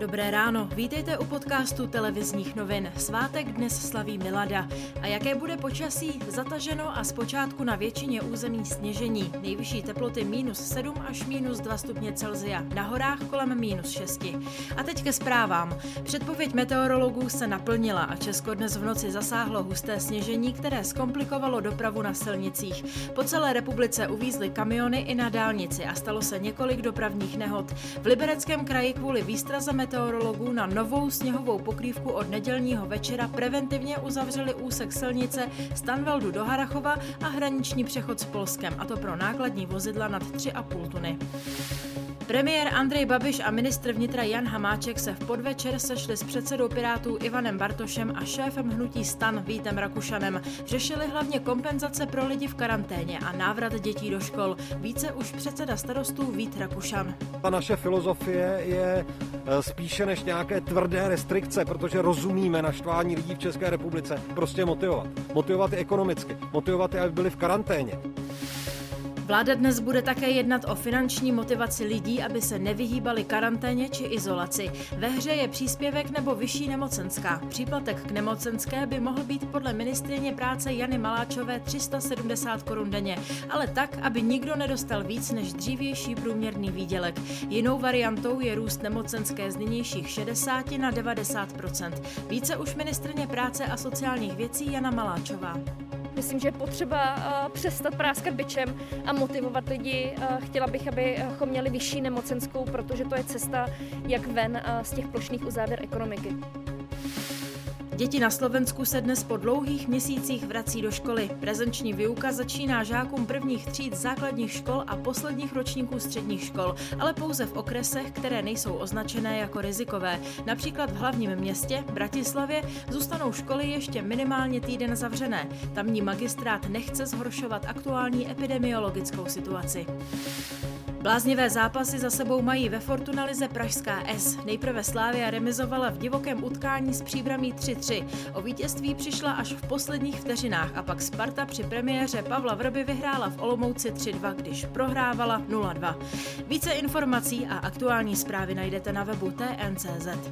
Dobré ráno, vítejte u podcastu televizních novin. Svátek dnes slaví Milada. A jaké bude počasí? Zataženo a zpočátku na většině území sněžení. Nejvyšší teploty minus 7 až minus 2 stupně Celzia. Na horách kolem minus 6. A teď ke zprávám. Předpověď meteorologů se naplnila a Česko dnes v noci zasáhlo husté sněžení, které zkomplikovalo dopravu na silnicích. Po celé republice uvízly kamiony i na dálnici a stalo se několik dopravních nehod. V Libereckém kraji kvůli výstraze meteorologů na novou sněhovou pokrývku od nedělního večera preventivně uzavřeli úsek silnice Stanveldu do Harachova a hraniční přechod s Polskem, a to pro nákladní vozidla nad 3,5 tuny. Premiér Andrej Babiš a ministr vnitra Jan Hamáček se v podvečer sešli s předsedou Pirátů Ivanem Bartošem a šéfem hnutí Stan Vítem Rakušanem. Řešili hlavně kompenzace pro lidi v karanténě a návrat dětí do škol. Více už předseda starostů Vít Rakušan. Ta naše filozofie je eh, spíše než nějaké tvrdé restrikce, protože rozumíme naštvání lidí v České republice, prostě motivovat. Motivovat je ekonomicky, motivovat je, aby byli v karanténě. Vláda dnes bude také jednat o finanční motivaci lidí, aby se nevyhýbali karanténě či izolaci. Ve hře je příspěvek nebo vyšší nemocenská. Příplatek k nemocenské by mohl být podle ministrině práce Jany Maláčové 370 korun denně, ale tak, aby nikdo nedostal víc než dřívější průměrný výdělek. Jinou variantou je růst nemocenské z nynějších 60 na 90% Více už ministrině práce a sociálních věcí Jana Maláčová. Myslím, že je potřeba uh, přestat práskat byčem a motivovat lidi. Uh, chtěla bych, abychom měli vyšší nemocenskou, protože to je cesta, jak ven z těch plošných uzávěr ekonomiky. Děti na Slovensku se dnes po dlouhých měsících vrací do školy. Prezenční výuka začíná žákům prvních tříd základních škol a posledních ročníků středních škol, ale pouze v okresech, které nejsou označené jako rizikové. Například v hlavním městě, Bratislavě, zůstanou školy ještě minimálně týden zavřené. Tamní magistrát nechce zhoršovat aktuální epidemiologickou situaci. Bláznivé zápasy za sebou mají ve Fortunalize Pražská S. Nejprve Slávia remizovala v divokém utkání s příbramí 3-3. O vítězství přišla až v posledních vteřinách a pak Sparta při premiéře Pavla Vrby vyhrála v Olomouci 3-2, když prohrávala 0-2. Více informací a aktuální zprávy najdete na webu TNCZ.